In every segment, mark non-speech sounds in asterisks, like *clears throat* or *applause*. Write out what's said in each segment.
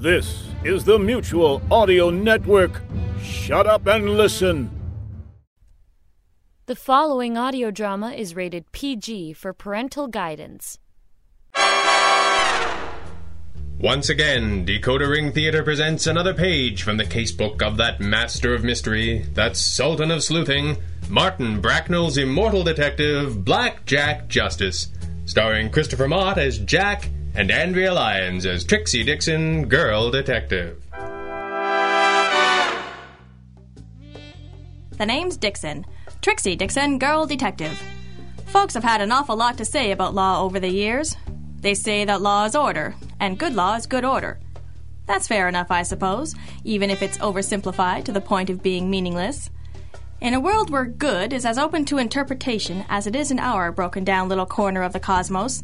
This is the Mutual Audio Network. Shut up and listen. The following audio drama is rated PG for parental guidance. Once again, Decoder Ring Theater presents another page from the casebook of that master of mystery, that sultan of sleuthing, Martin Bracknell's immortal detective, Black Jack Justice, starring Christopher Mott as Jack and Andrea Lyons as Trixie Dixon, girl detective. The name's Dixon. Trixie Dixon, girl detective. Folks have had an awful lot to say about law over the years. They say that law is order, and good law is good order. That's fair enough, I suppose, even if it's oversimplified to the point of being meaningless. In a world where good is as open to interpretation as it is in our broken down little corner of the cosmos,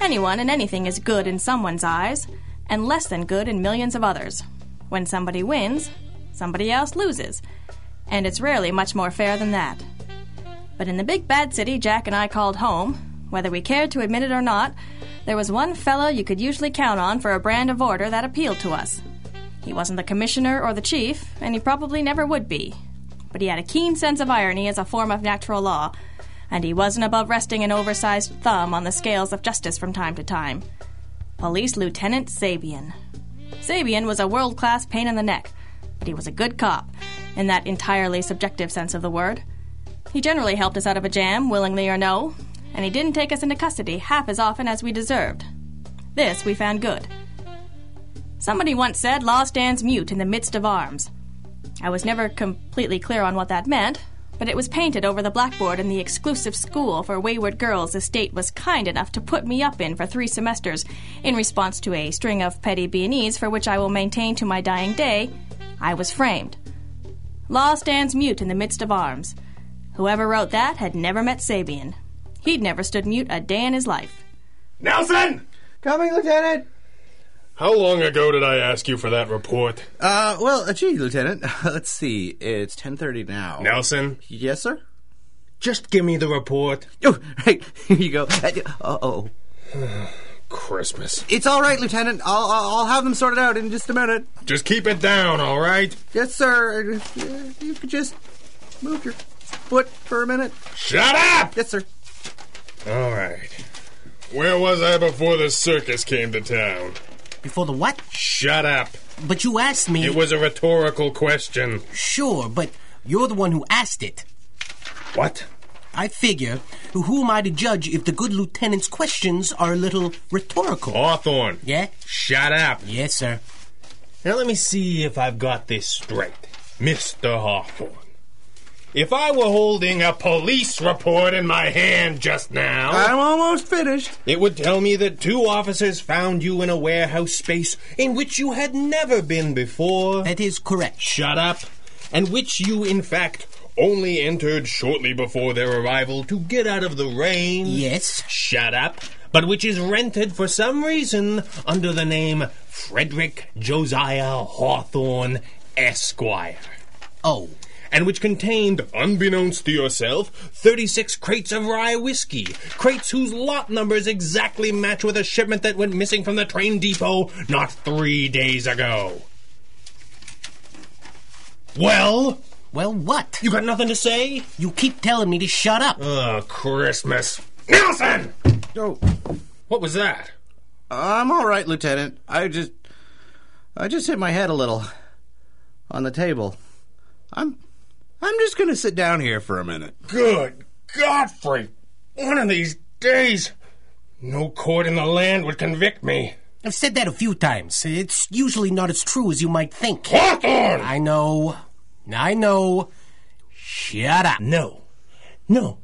anyone and anything is good in someone's eyes, and less than good in millions of others. When somebody wins, somebody else loses, and it's rarely much more fair than that. But in the big bad city Jack and I called home, whether we cared to admit it or not, there was one fellow you could usually count on for a brand of order that appealed to us. He wasn't the commissioner or the chief, and he probably never would be. But he had a keen sense of irony as a form of natural law, and he wasn't above resting an oversized thumb on the scales of justice from time to time. Police Lieutenant Sabian. Sabian was a world class pain in the neck, but he was a good cop, in that entirely subjective sense of the word. He generally helped us out of a jam, willingly or no, and he didn't take us into custody half as often as we deserved. This we found good. Somebody once said law stands mute in the midst of arms. I was never completely clear on what that meant, but it was painted over the blackboard in the exclusive school for wayward girls the state was kind enough to put me up in for three semesters in response to a string of petty B&Es for which I will maintain to my dying day I was framed. Law stands mute in the midst of arms. Whoever wrote that had never met Sabian. He'd never stood mute a day in his life. Nelson! Coming, Lieutenant. How long ago did I ask you for that report? Uh, well, uh, gee, Lieutenant. *laughs* Let's see. It's ten thirty now. Nelson, Yes, sir. just give me the report. Oh, *laughs* right. Here you go. Uh oh. *sighs* Christmas. It's all right, Lieutenant. I'll I'll I'll have them sorted out in just a minute. Just keep it down, all right? Yes, sir. Uh, You could just move your foot for a minute. Shut up! Yes, sir. All right. Where was I before the circus came to town? Before the what? Shut up. But you asked me. It was a rhetorical question. Sure, but you're the one who asked it. What? I figure, who am I to judge if the good lieutenant's questions are a little rhetorical? Hawthorne. Yeah? Shut up. Yes, sir. Now let me see if I've got this straight. Mr. Hawthorne. If I were holding a police report in my hand just now, I'm almost finished. it would tell me that two officers found you in a warehouse space in which you had never been before. That is correct. Shut up. And which you, in fact, only entered shortly before their arrival to get out of the rain. Yes. Shut up. But which is rented for some reason under the name Frederick Josiah Hawthorne Esquire. Oh. And which contained, unbeknownst to yourself, 36 crates of rye whiskey. Crates whose lot numbers exactly match with a shipment that went missing from the train depot not three days ago. Well, Well, what? you got nothing to say? You keep telling me to shut up. Oh, Christmas. Nelson! Oh, What was that? I'm all right, Lieutenant. I just I just hit my head a little on the table. I'm I'm just gonna sit down here for a minute. Good Godfrey! One of these days, no court in the land would convict me. I've said that a few times. It's usually not as true as you might think. Hawthorne! I know. I know. Shut up. No. No.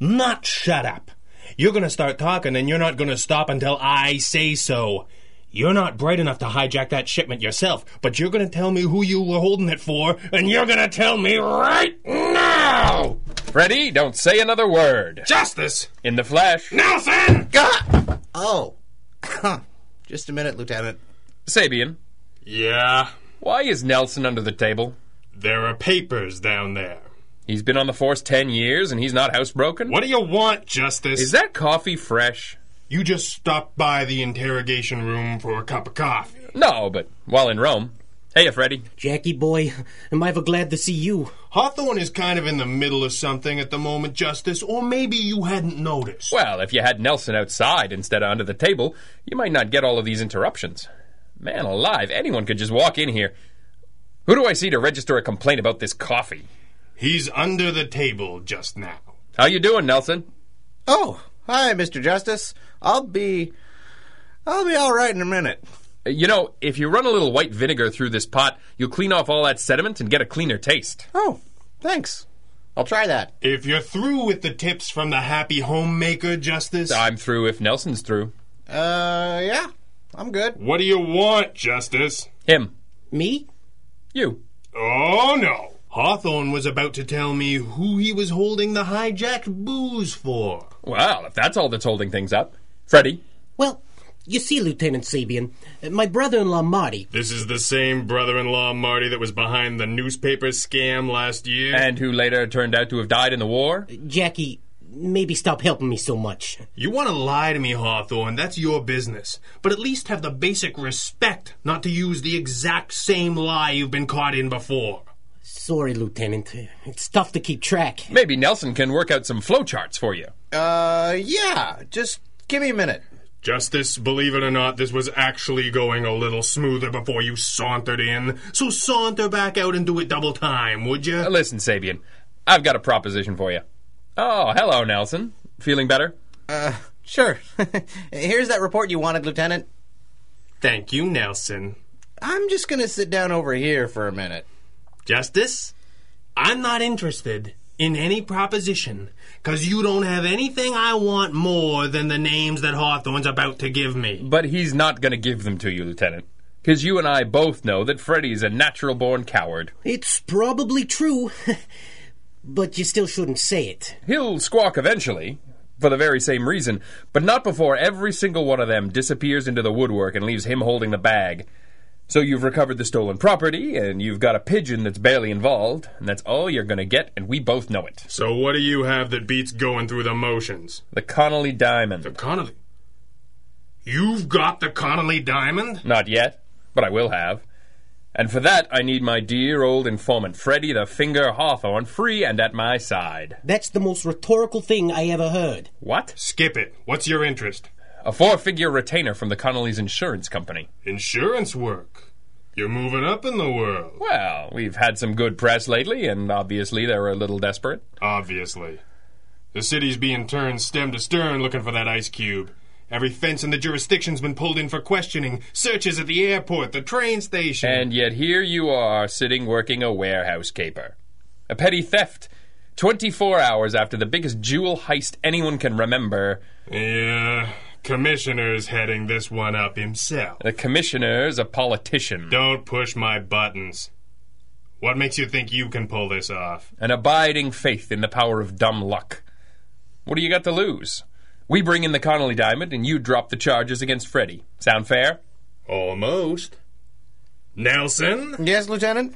Not shut up. You're gonna start talking and you're not gonna stop until I say so. You're not bright enough to hijack that shipment yourself, but you're gonna tell me who you were holding it for, and you're gonna tell me right now! Freddy, don't say another word. Justice! In the flesh. Nelson! Gah! Oh. just a minute, Lieutenant. Sabian, Yeah, why is Nelson under the table? there are papers down there. He's been on the force ten years and he's not housebroken? What do you want, Justice? Is that coffee fresh? You just stopped by the interrogation room for a cup of coffee. No, but while in Rome. Hey, Freddy. Jackie boy, am I ever glad to see you? Hawthorne is kind of in the middle of something at the moment, Justice, or maybe you hadn't noticed. Well, if you had Nelson outside instead of under the table, you might not get all of these interruptions. Man alive, anyone could just walk in here. Who do I see to register a complaint about this coffee? He's under the table just now. How you doing, Nelson? Oh, hi, Mr. Justice. I'll be. I'll be all right in a minute. You know, if you run a little white vinegar through this pot, you'll clean off all that sediment and get a cleaner taste. Oh, thanks. I'll try that. If you're through with the tips from the happy homemaker, Justice. I'm through if Nelson's through. Uh, yeah, I'm good. What do you want, Justice? Him. Me? You. Oh, no. Hawthorne was about to tell me who he was holding the hijacked booze for. Well, if that's all that's holding things up. Freddy. Well, you see, Lieutenant Sabian, my brother-in-law Marty. This is the same brother-in-law Marty that was behind the newspaper scam last year. And who later turned out to have died in the war? Uh, Jackie, maybe stop helping me so much. You want to lie to me, Hawthorne, that's your business. But at least have the basic respect not to use the exact same lie you've been caught in before. Sorry, Lieutenant. It's tough to keep track. Maybe Nelson can work out some flowcharts for you. Uh, yeah, just give me a minute. Justice, believe it or not, this was actually going a little smoother before you sauntered in. So saunter back out and do it double time, would you? Uh, Listen, Sabian, I've got a proposition for you. Oh, hello, Nelson. Feeling better? Uh, sure. *laughs* Here's that report you wanted, Lieutenant. Thank you, Nelson. I'm just gonna sit down over here for a minute. Justice, I'm not interested in any proposition, because you don't have anything I want more than the names that Hawthorne's about to give me. But he's not going to give them to you, Lieutenant. Because you and I both know that Freddy's a natural born coward. It's probably true, *laughs* but you still shouldn't say it. He'll squawk eventually, for the very same reason, but not before every single one of them disappears into the woodwork and leaves him holding the bag. So you've recovered the stolen property, and you've got a pigeon that's barely involved, and that's all you're going to get, and we both know it. So what do you have that beats going through the motions? The Connolly Diamond. The Connolly. You've got the Connolly Diamond? Not yet, but I will have. And for that, I need my dear old informant, Freddy the Finger Hawthorne, free and at my side. That's the most rhetorical thing I ever heard. What? Skip it. What's your interest? A four figure retainer from the Connolly's insurance company. Insurance work. You're moving up in the world. Well, we've had some good press lately, and obviously they're a little desperate. Obviously. The city's being turned stem to stern looking for that ice cube. Every fence in the jurisdiction's been pulled in for questioning, searches at the airport, the train station. And yet here you are, sitting working a warehouse caper. A petty theft. 24 hours after the biggest jewel heist anyone can remember. Yeah, Commissioner's heading this one up himself. The commissioner's a politician. Don't push my buttons. What makes you think you can pull this off? An abiding faith in the power of dumb luck. What do you got to lose? We bring in the Connolly Diamond, and you drop the charges against Freddy. Sound fair? Almost. Nelson? Yes, Lieutenant?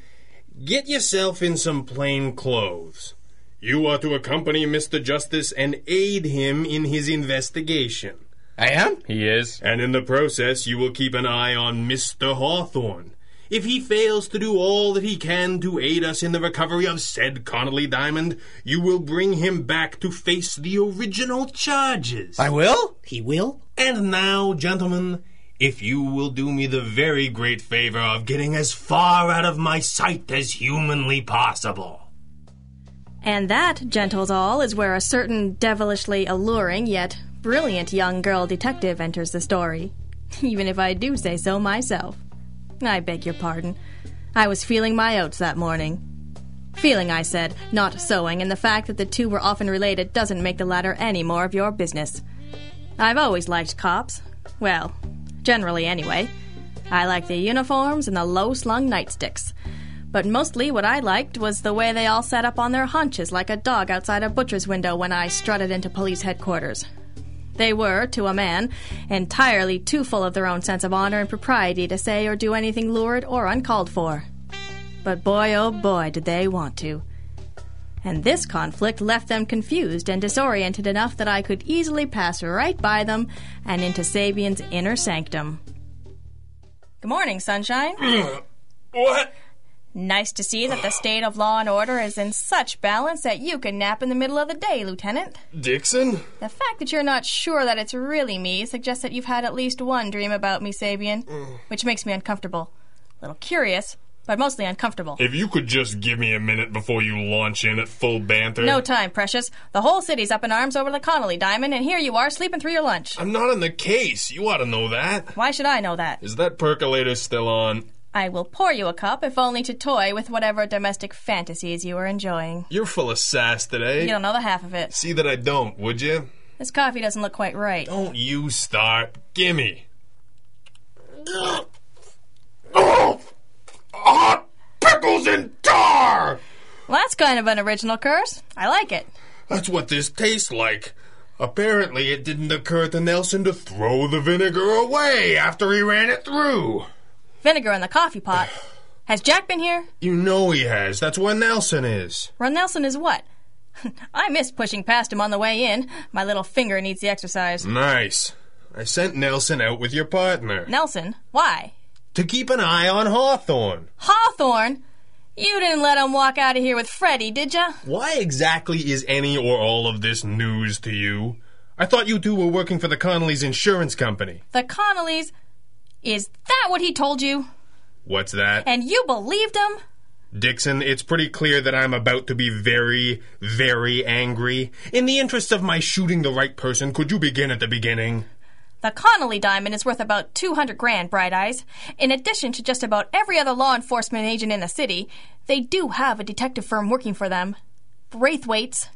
Get yourself in some plain clothes. You are to accompany Mr. Justice and aid him in his investigation. I am? He is. And in the process, you will keep an eye on Mr. Hawthorne. If he fails to do all that he can to aid us in the recovery of said Connolly Diamond, you will bring him back to face the original charges. I will? He will? And now, gentlemen, if you will do me the very great favor of getting as far out of my sight as humanly possible. And that, gentles all, is where a certain devilishly alluring yet brilliant young girl detective enters the story. *laughs* Even if I do say so myself. I beg your pardon. I was feeling my oats that morning. Feeling, I said, not sewing, and the fact that the two were often related doesn't make the latter any more of your business. I've always liked cops. Well, generally anyway. I liked the uniforms and the low slung nightsticks. But mostly what I liked was the way they all sat up on their haunches like a dog outside a butcher's window when I strutted into police headquarters. They were, to a man, entirely too full of their own sense of honor and propriety to say or do anything lurid or uncalled for. But boy, oh boy, did they want to. And this conflict left them confused and disoriented enough that I could easily pass right by them and into Sabian's inner sanctum. Good morning, Sunshine. *clears throat* What? Nice to see that the state of law and order is in such balance that you can nap in the middle of the day, Lieutenant. Dixon? The fact that you're not sure that it's really me suggests that you've had at least one dream about me, Sabian, mm. which makes me uncomfortable. A little curious, but mostly uncomfortable. If you could just give me a minute before you launch in at full banter. No time, precious. The whole city's up in arms over the Connolly diamond, and here you are sleeping through your lunch. I'm not in the case. You ought to know that. Why should I know that? Is that percolator still on? I will pour you a cup, if only to toy with whatever domestic fantasies you are enjoying. You're full of sass today. You don't know the half of it. See that I don't, would you? This coffee doesn't look quite right. Don't you start. Gimme. Hot pickles and tar! Well, that's kind of an original curse. I like it. That's what this tastes like. Apparently, it didn't occur to Nelson to throw the vinegar away after he ran it through. Vinegar in the coffee pot. *sighs* Has Jack been here? You know he has. That's where Nelson is. Ron Nelson is what? *laughs* I missed pushing past him on the way in. My little finger needs the exercise. Nice. I sent Nelson out with your partner Nelson? Why? to keep an eye on Hawthorne. Hawthorne? You didn't let him walk out of here with Freddie, did ya? Why exactly is any or all of this news to you? I thought you two were working for the Connolly's insurance company. The Connollys. Is that what he told you? What's that? And you believed him? Dixon, it's pretty clear that I'm about to be very, very angry. In the interest of my shooting the right person, could you begin at the beginning? The Connolly diamond is worth about 200 grand, Bright Eyes. In addition to just about every other law enforcement agent in the city, they do have a detective firm working for them. Braithwaite's.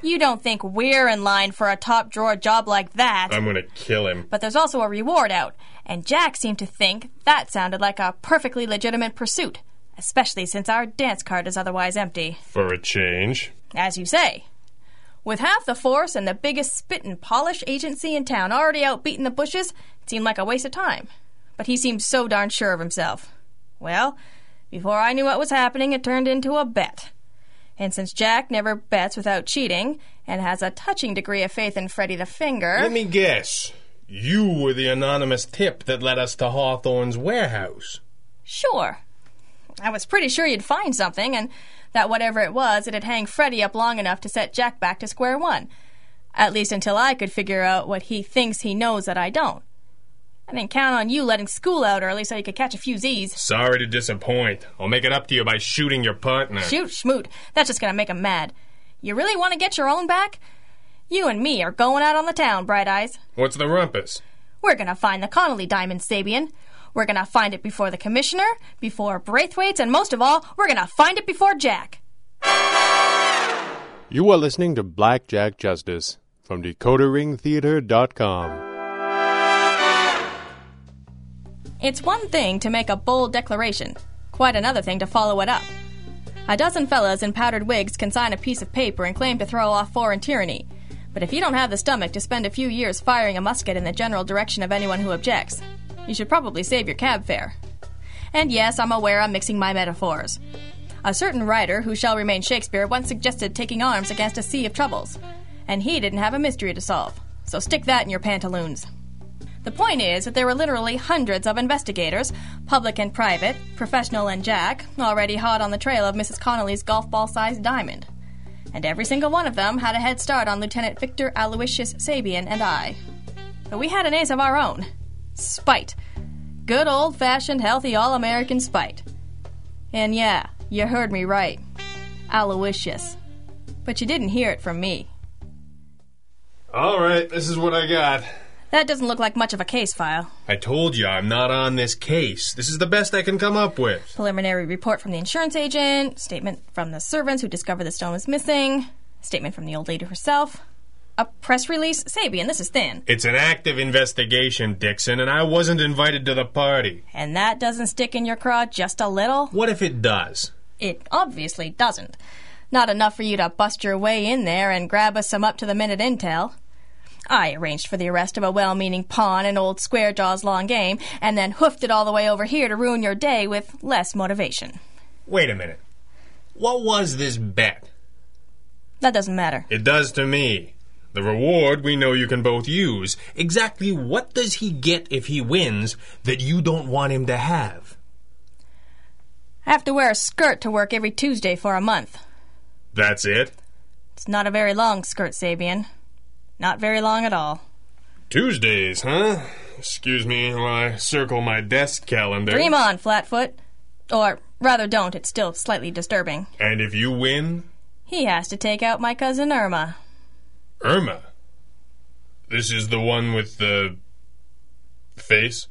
You don't think we're in line for a top drawer job like that. I'm gonna kill him. but there's also a reward out, and Jack seemed to think that sounded like a perfectly legitimate pursuit, especially since our dance card is otherwise empty. For a change. As you say. With half the force and the biggest spit and polish agency in town already out beating the bushes, it seemed like a waste of time. But he seemed so darn sure of himself. Well, before I knew what was happening, it turned into a bet. And since Jack never bets without cheating, and has a touching degree of faith in Freddy the Finger. Let me guess. You were the anonymous tip that led us to Hawthorne's warehouse. Sure. I was pretty sure you'd find something, and that whatever it was, it'd hang Freddy up long enough to set Jack back to square one. At least until I could figure out what he thinks he knows that I don't. I didn't count on you letting school out early so you could catch a few Z's. Sorry to disappoint. I'll make it up to you by shooting your partner. Shoot, schmoot. That's just gonna make him mad. You really want to get your own back? You and me are going out on the town, Bright Eyes. What's the rumpus? We're gonna find the Connolly diamond, Sabian. We're gonna find it before the commissioner, before Braithwaite's, and most of all, we're gonna find it before Jack. You are listening to Blackjack Justice from DecoderRingTheater.com. It's one thing to make a bold declaration, quite another thing to follow it up. A dozen fellas in powdered wigs can sign a piece of paper and claim to throw off foreign tyranny. But if you don't have the stomach to spend a few years firing a musket in the general direction of anyone who objects, you should probably save your cab fare. And yes, I'm aware I'm mixing my metaphors. A certain writer, who shall remain Shakespeare, once suggested taking arms against a sea of troubles. And he didn't have a mystery to solve. So stick that in your pantaloons. The point is that there were literally hundreds of investigators, public and private, professional and Jack, already hot on the trail of Mrs. Connolly's golf ball sized diamond. And every single one of them had a head start on Lieutenant Victor Aloysius Sabian and I. But we had an ace of our own spite. Good old fashioned, healthy, all American spite. And yeah, you heard me right. Aloysius. But you didn't hear it from me. All right, this is what I got. That doesn't look like much of a case file. I told you I'm not on this case. This is the best I can come up with. Preliminary report from the insurance agent, statement from the servants who discovered the stone was missing, statement from the old lady herself, a press release. Sabian, this is thin. It's an active investigation, Dixon, and I wasn't invited to the party. And that doesn't stick in your craw just a little? What if it does? It obviously doesn't. Not enough for you to bust your way in there and grab us some up to the minute intel. I arranged for the arrest of a well meaning pawn in old Square Jaw's long game, and then hoofed it all the way over here to ruin your day with less motivation. Wait a minute. What was this bet? That doesn't matter. It does to me. The reward we know you can both use. Exactly what does he get if he wins that you don't want him to have? I have to wear a skirt to work every Tuesday for a month. That's it? It's not a very long skirt, Sabian. Not very long at all. Tuesdays, huh? Excuse me while I circle my desk calendar. Dream on, Flatfoot. Or rather, don't. It's still slightly disturbing. And if you win? He has to take out my cousin Irma. Irma? This is the one with the. face?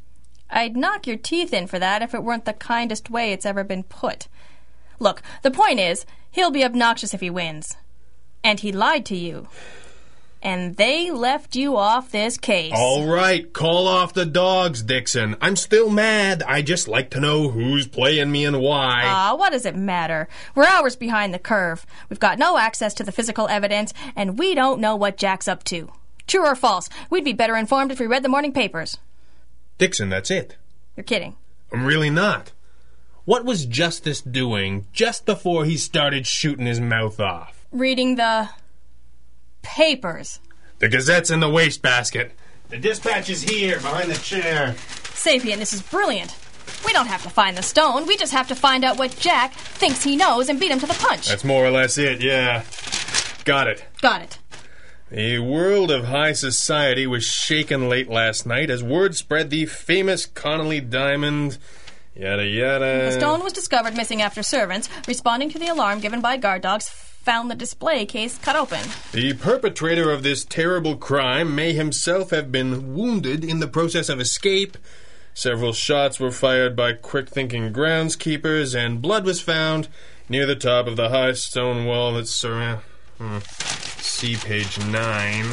I'd knock your teeth in for that if it weren't the kindest way it's ever been put. Look, the point is, he'll be obnoxious if he wins. And he lied to you. And they left you off this case. All right, call off the dogs, Dixon. I'm still mad. I just like to know who's playing me and why. Ah, what does it matter? We're hours behind the curve. We've got no access to the physical evidence, and we don't know what Jack's up to. True or false? We'd be better informed if we read the morning papers. Dixon, that's it. You're kidding. I'm really not. What was Justice doing just before he started shooting his mouth off? Reading the papers. The Gazette's in the wastebasket. The dispatch is here, behind the chair. Sabian, this is brilliant. We don't have to find the stone. We just have to find out what Jack thinks he knows and beat him to the punch. That's more or less it, yeah. Got it. Got it. The world of high society was shaken late last night as word spread the famous Connolly diamond. Yada yada. The stone was discovered missing after servants, responding to the alarm given by guard dogs, found the display case cut open. The perpetrator of this terrible crime may himself have been wounded in the process of escape. Several shots were fired by quick thinking groundskeepers, and blood was found near the top of the high stone wall that surrounds. Hmm. See page 9.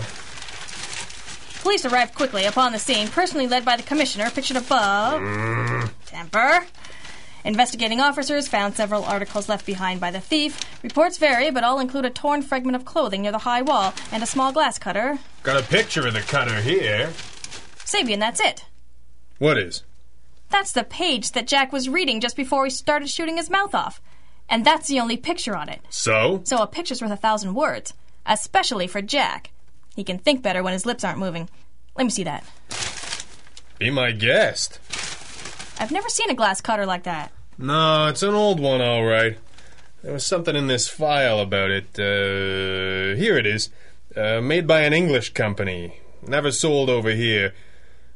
Police arrived quickly upon the scene, personally led by the commissioner, pictured above. Mm. Temper. Investigating officers found several articles left behind by the thief. Reports vary, but all include a torn fragment of clothing near the high wall and a small glass cutter. Got a picture of the cutter here. Sabian, that's it. What is? That's the page that Jack was reading just before he started shooting his mouth off. And that's the only picture on it. So? So a picture's worth a thousand words, especially for Jack. He can think better when his lips aren't moving. Let me see that. Be my guest. I've never seen a glass cutter like that. No, it's an old one, all right. There was something in this file about it. Uh, here it is. Uh, made by an English company. Never sold over here.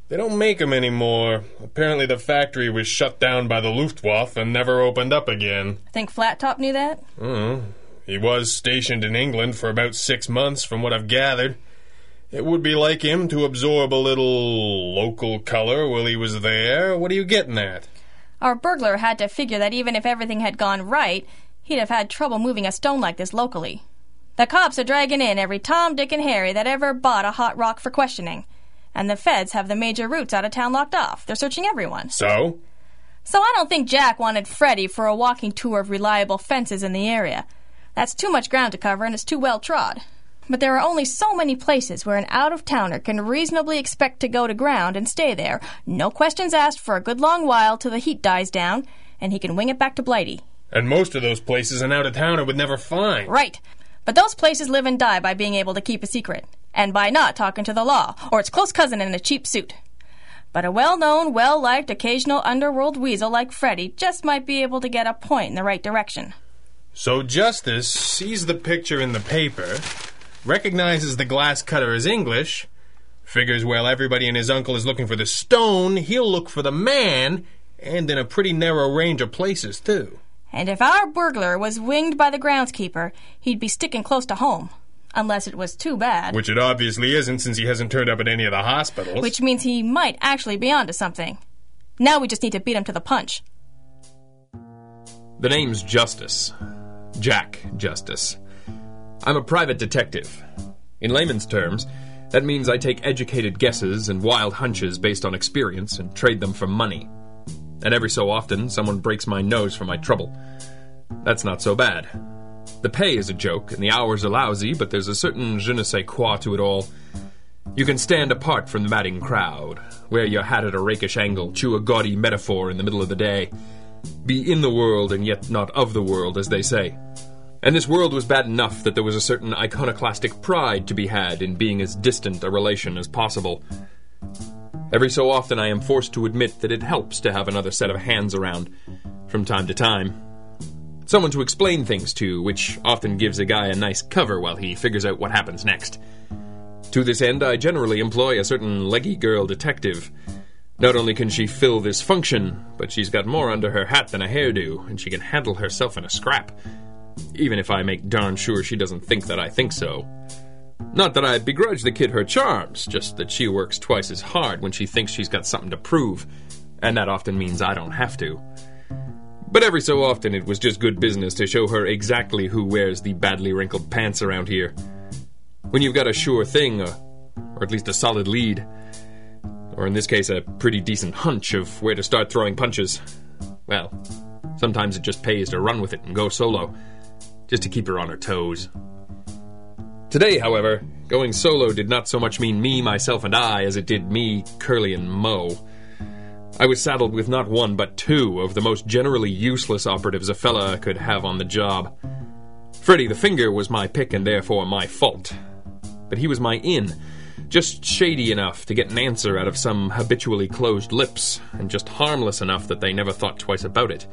They don't make 'em anymore. Apparently, the factory was shut down by the Luftwaffe and never opened up again. Think Flat Top knew that? Mm. He was stationed in England for about six months, from what I've gathered. It would be like him to absorb a little local color while he was there. What are you getting at? Our burglar had to figure that even if everything had gone right, he'd have had trouble moving a stone like this locally. The cops are dragging in every Tom, Dick, and Harry that ever bought a hot rock for questioning. And the feds have the major routes out of town locked off. They're searching everyone. So? So I don't think Jack wanted Freddy for a walking tour of reliable fences in the area. That's too much ground to cover and it's too well trod. But there are only so many places where an out of towner can reasonably expect to go to ground and stay there, no questions asked for a good long while till the heat dies down, and he can wing it back to Blighty. And most of those places an out of towner would never find. Right. But those places live and die by being able to keep a secret, and by not talking to the law, or its close cousin in a cheap suit. But a well known, well liked occasional underworld weasel like Freddy just might be able to get a point in the right direction. So Justice sees the picture in the paper, recognizes the glass cutter as English, figures while everybody and his uncle is looking for the stone, he'll look for the man, and in a pretty narrow range of places, too. And if our burglar was winged by the groundskeeper, he'd be sticking close to home. Unless it was too bad. Which it obviously isn't since he hasn't turned up at any of the hospitals. Which means he might actually be onto something. Now we just need to beat him to the punch. The name's Justice. Jack Justice. I'm a private detective. In layman's terms, that means I take educated guesses and wild hunches based on experience and trade them for money. And every so often, someone breaks my nose for my trouble. That's not so bad. The pay is a joke, and the hours are lousy, but there's a certain je ne sais quoi to it all. You can stand apart from the madding crowd, wear your hat at a rakish angle, chew a gaudy metaphor in the middle of the day. Be in the world and yet not of the world, as they say. And this world was bad enough that there was a certain iconoclastic pride to be had in being as distant a relation as possible. Every so often, I am forced to admit that it helps to have another set of hands around, from time to time. Someone to explain things to, which often gives a guy a nice cover while he figures out what happens next. To this end, I generally employ a certain leggy girl detective. Not only can she fill this function, but she's got more under her hat than a hairdo, and she can handle herself in a scrap. Even if I make darn sure she doesn't think that I think so. Not that I begrudge the kid her charms, just that she works twice as hard when she thinks she's got something to prove, and that often means I don't have to. But every so often it was just good business to show her exactly who wears the badly wrinkled pants around here. When you've got a sure thing, uh, or at least a solid lead, or in this case, a pretty decent hunch of where to start throwing punches, well, sometimes it just pays to run with it and go solo, just to keep her on her toes. Today, however, going solo did not so much mean me, myself, and I as it did me, Curly, and Mo. I was saddled with not one but two of the most generally useless operatives a fella could have on the job. Freddy the Finger was my pick and therefore my fault. But he was my in, just shady enough to get an answer out of some habitually closed lips, and just harmless enough that they never thought twice about it.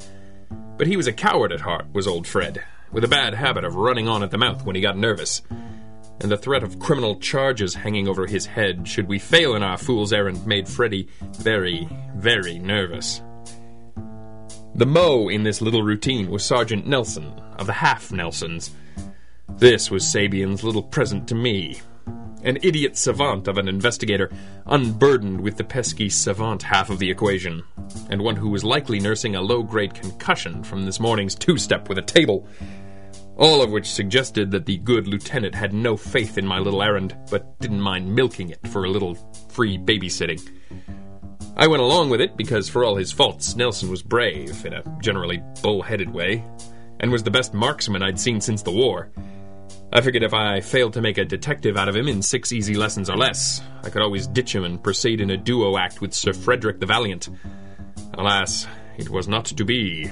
But he was a coward at heart, was old Fred, with a bad habit of running on at the mouth when he got nervous and the threat of criminal charges hanging over his head should we fail in our fool's errand made Freddy very, very nervous. The Mo in this little routine was Sergeant Nelson, of the Half Nelsons. This was Sabian's little present to me. An idiot savant of an investigator, unburdened with the pesky savant half of the equation, and one who was likely nursing a low grade concussion from this morning's two step with a table all of which suggested that the good lieutenant had no faith in my little errand, but didn't mind milking it for a little free babysitting. I went along with it because, for all his faults, Nelson was brave, in a generally bull-headed way, and was the best marksman I'd seen since the war. I figured if I failed to make a detective out of him in six easy lessons or less, I could always ditch him and proceed in a duo act with Sir Frederick the Valiant. Alas, it was not to be.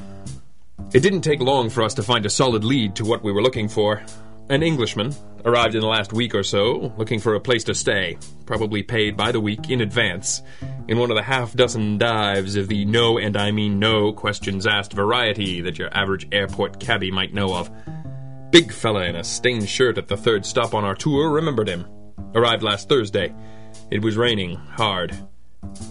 It didn't take long for us to find a solid lead to what we were looking for. An Englishman arrived in the last week or so, looking for a place to stay, probably paid by the week in advance, in one of the half dozen dives of the no and I mean no questions asked variety that your average airport cabbie might know of. Big fella in a stained shirt at the third stop on our tour remembered him. Arrived last Thursday. It was raining hard.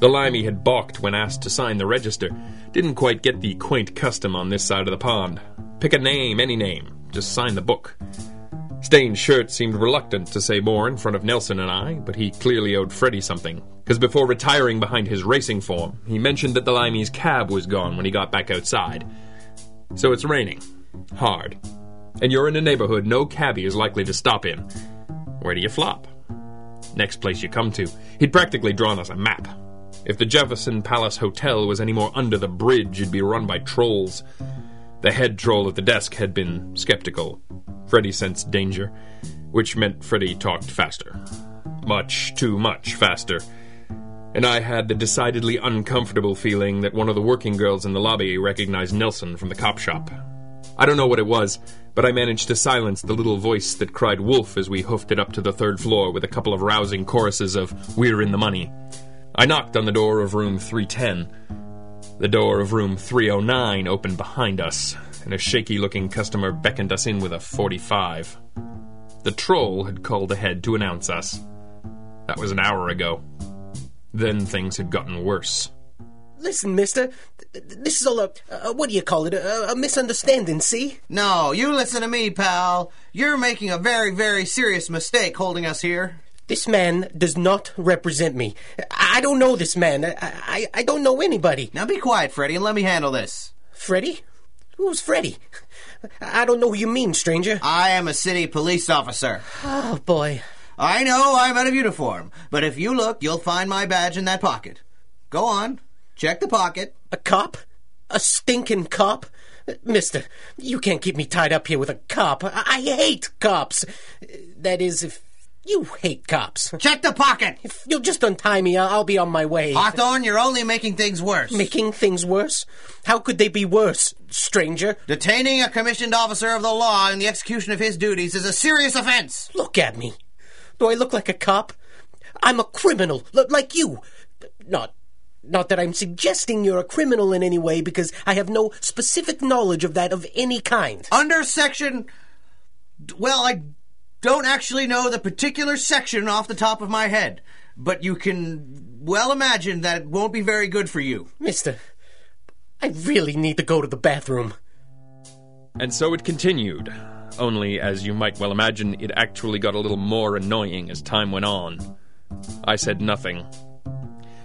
The limey had balked when asked to sign the register. Didn't quite get the quaint custom on this side of the pond. Pick a name, any name. Just sign the book. Stained Shirt seemed reluctant to say more in front of Nelson and I, but he clearly owed Freddy something. Because before retiring behind his racing form, he mentioned that the limey's cab was gone when he got back outside. So it's raining. Hard. And you're in a neighborhood no cabbie is likely to stop in. Where do you flop? Next place you come to. He'd practically drawn us a map. If the Jefferson Palace Hotel was any more under the bridge, it'd be run by trolls. The head troll at the desk had been skeptical. Freddy sensed danger, which meant Freddy talked faster. Much too much faster. And I had the decidedly uncomfortable feeling that one of the working girls in the lobby recognized Nelson from the cop shop. I don't know what it was, but I managed to silence the little voice that cried wolf as we hoofed it up to the third floor with a couple of rousing choruses of We're in the money. I knocked on the door of room 310. The door of room 309 opened behind us, and a shaky looking customer beckoned us in with a 45. The troll had called ahead to announce us. That was an hour ago. Then things had gotten worse. Listen, mister, this is all a, a what do you call it, a, a misunderstanding, see? No, you listen to me, pal. You're making a very, very serious mistake holding us here. This man does not represent me. I don't know this man. I, I, I don't know anybody. Now be quiet, Freddy, and let me handle this. Freddy? Who's Freddy? I don't know who you mean, stranger. I am a city police officer. Oh, boy. I know I'm out of uniform, but if you look, you'll find my badge in that pocket. Go on, check the pocket. A cop? A stinking cop? Mister, you can't keep me tied up here with a cop. I, I hate cops. That is, if You hate cops. Check the pocket! If you'll just untie me, I'll I'll be on my way. Hawthorne, you're only making things worse. Making things worse? How could they be worse, stranger? Detaining a commissioned officer of the law in the execution of his duties is a serious offense. Look at me. Do I look like a cop? I'm a criminal, like you. Not. Not that I'm suggesting you're a criminal in any way, because I have no specific knowledge of that of any kind. Under section. Well, I don't actually know the particular section off the top of my head, but you can well imagine that it won't be very good for you. Mister, I really need to go to the bathroom. And so it continued. Only, as you might well imagine, it actually got a little more annoying as time went on. I said nothing.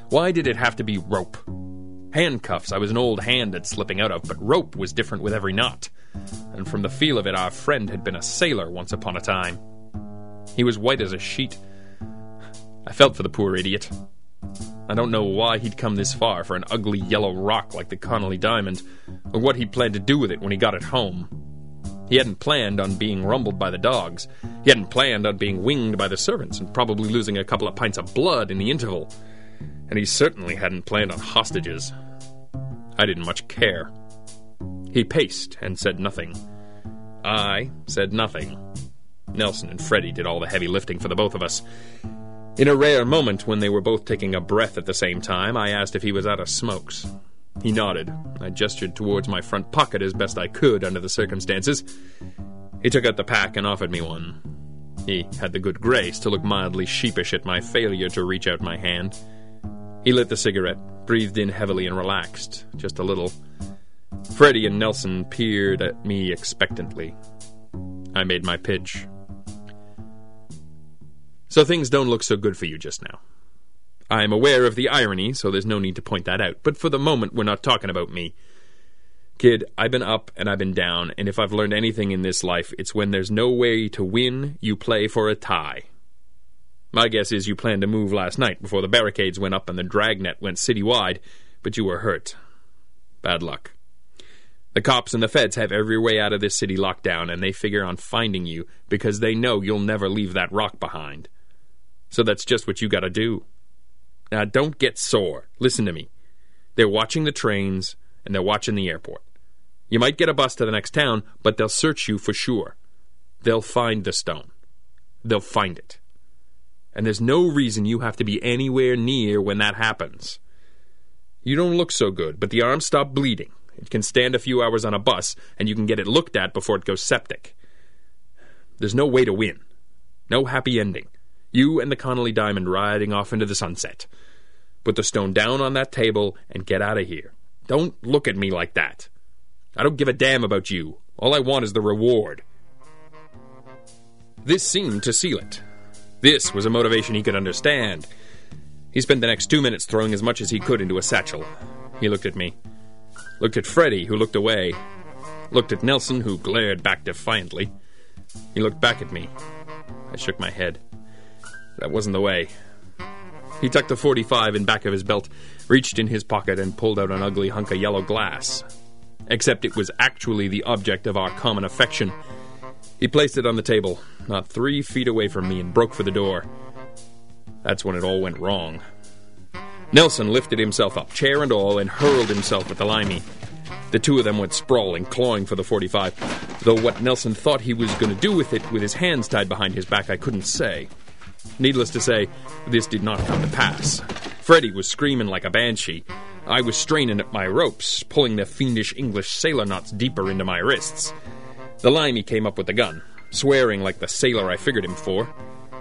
Why did it have to be rope? Handcuffs, I was an old hand at slipping out of, but rope was different with every knot. And from the feel of it, our friend had been a sailor once upon a time. He was white as a sheet. I felt for the poor idiot. I don't know why he'd come this far for an ugly yellow rock like the Connolly Diamond, or what he'd planned to do with it when he got it home. He hadn't planned on being rumbled by the dogs. He hadn't planned on being winged by the servants and probably losing a couple of pints of blood in the interval. And he certainly hadn't planned on hostages. I didn't much care. He paced and said nothing. I said nothing. Nelson and Freddie did all the heavy lifting for the both of us. In a rare moment when they were both taking a breath at the same time, I asked if he was out of smokes. He nodded. I gestured towards my front pocket as best I could under the circumstances. He took out the pack and offered me one. He had the good grace to look mildly sheepish at my failure to reach out my hand. He lit the cigarette, breathed in heavily, and relaxed, just a little. Freddie and Nelson peered at me expectantly. I made my pitch. So things don't look so good for you just now. I am aware of the irony, so there's no need to point that out, but for the moment we're not talking about me. Kid, I've been up and I've been down, and if I've learned anything in this life, it's when there's no way to win, you play for a tie. My guess is you planned to move last night before the barricades went up and the dragnet went citywide, but you were hurt. Bad luck. The cops and the feds have every way out of this city locked down, and they figure on finding you because they know you'll never leave that rock behind. So that's just what you gotta do. Now, don't get sore. Listen to me. They're watching the trains, and they're watching the airport. You might get a bus to the next town, but they'll search you for sure. They'll find the stone. They'll find it. And there's no reason you have to be anywhere near when that happens. You don't look so good, but the arm stopped bleeding. It can stand a few hours on a bus, and you can get it looked at before it goes septic. There's no way to win. No happy ending. You and the Connolly Diamond riding off into the sunset. Put the stone down on that table and get out of here. Don't look at me like that. I don't give a damn about you. All I want is the reward. This seemed to seal it. This was a motivation he could understand. He spent the next two minutes throwing as much as he could into a satchel. He looked at me. Looked at Freddie, who looked away. Looked at Nelson, who glared back defiantly. He looked back at me. I shook my head. That wasn't the way. He tucked the 45 in back of his belt, reached in his pocket, and pulled out an ugly hunk of yellow glass. Except it was actually the object of our common affection. He placed it on the table, not three feet away from me, and broke for the door. That's when it all went wrong. Nelson lifted himself up, chair and all, and hurled himself at the limey. The two of them went sprawling, clawing for the 45, though what Nelson thought he was going to do with it with his hands tied behind his back, I couldn't say. Needless to say, this did not come to pass. Freddie was screaming like a banshee. I was straining at my ropes, pulling the fiendish English sailor knots deeper into my wrists. The limey came up with the gun, swearing like the sailor I figured him for.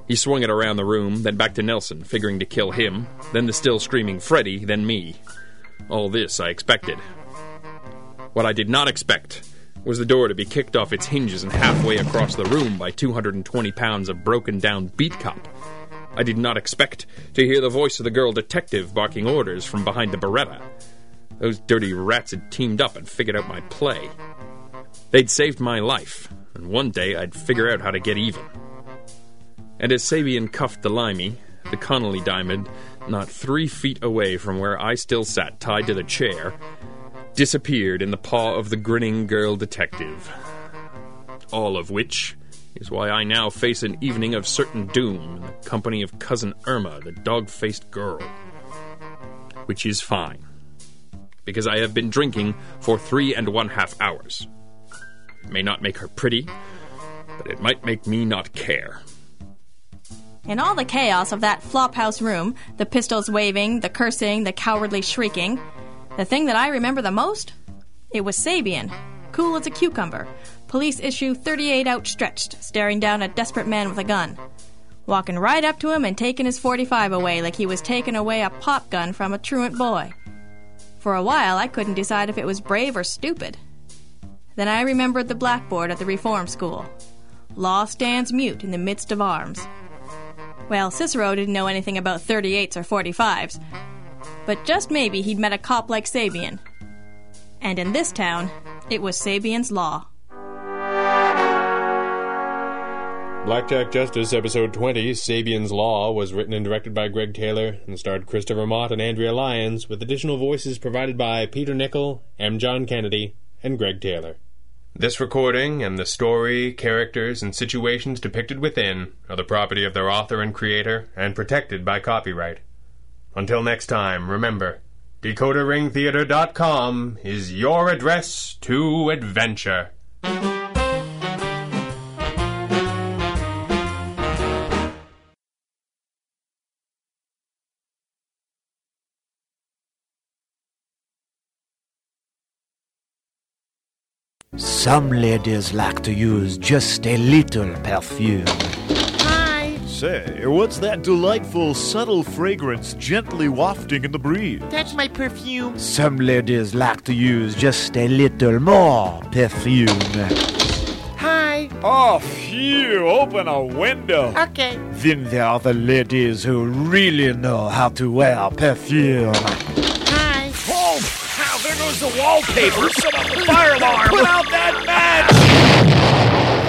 He swung it around the room, then back to Nelson, figuring to kill him, then the still screaming Freddie, then me. All this I expected. What I did not expect was the door to be kicked off its hinges and halfway across the room by 220 pounds of broken down beat cop. I did not expect to hear the voice of the girl detective barking orders from behind the Beretta. Those dirty rats had teamed up and figured out my play. They'd saved my life, and one day I'd figure out how to get even. And as Sabian cuffed the limey, the Connolly diamond, not three feet away from where I still sat tied to the chair, disappeared in the paw of the grinning girl detective. All of which is why I now face an evening of certain doom in the company of Cousin Irma, the dog faced girl. Which is fine, because I have been drinking for three and one half hours. It may not make her pretty, but it might make me not care. In all the chaos of that flophouse room, the pistols waving, the cursing, the cowardly shrieking, the thing that I remember the most? It was Sabian, cool as a cucumber, police issue 38 outstretched, staring down a desperate man with a gun. Walking right up to him and taking his 45 away like he was taking away a pop gun from a truant boy. For a while, I couldn't decide if it was brave or stupid. Then I remembered the blackboard at the reform school. Law stands mute in the midst of arms. Well, Cicero didn't know anything about 38s or 45s, but just maybe he'd met a cop like Sabian. And in this town, it was Sabian's law. Blackjack Justice, Episode 20, Sabian's Law, was written and directed by Greg Taylor and starred Christopher Mott and Andrea Lyons, with additional voices provided by Peter Nichol, M. John Kennedy, and Greg Taylor. This recording and the story, characters, and situations depicted within are the property of their author and creator and protected by copyright. Until next time, remember, DecoderRingTheatre.com is your address to adventure. Some ladies like to use just a little perfume. Hi. Say, what's that delightful, subtle fragrance gently wafting in the breeze? That's my perfume. Some ladies like to use just a little more perfume. Hi. Oh, phew, open a window. Okay. Then there are the ladies who really know how to wear perfume. Hi. Oh, how there goes the wallpaper. Set off the fire alarm. Put out that match.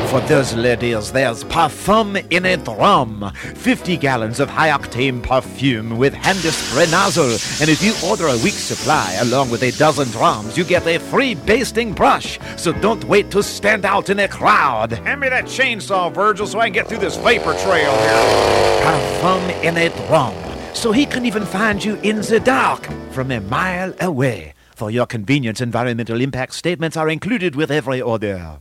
For those ladies, there's Parfum in a Drum. 50 gallons of high octane perfume with hand spray nozzle. And if you order a week's supply along with a dozen drums, you get a free basting brush. So don't wait to stand out in a crowd. Hand me that chainsaw, Virgil, so I can get through this vapor trail here. Parfum in a Drum. So he can even find you in the dark from a mile away. For your convenience, environmental impact statements are included with every order.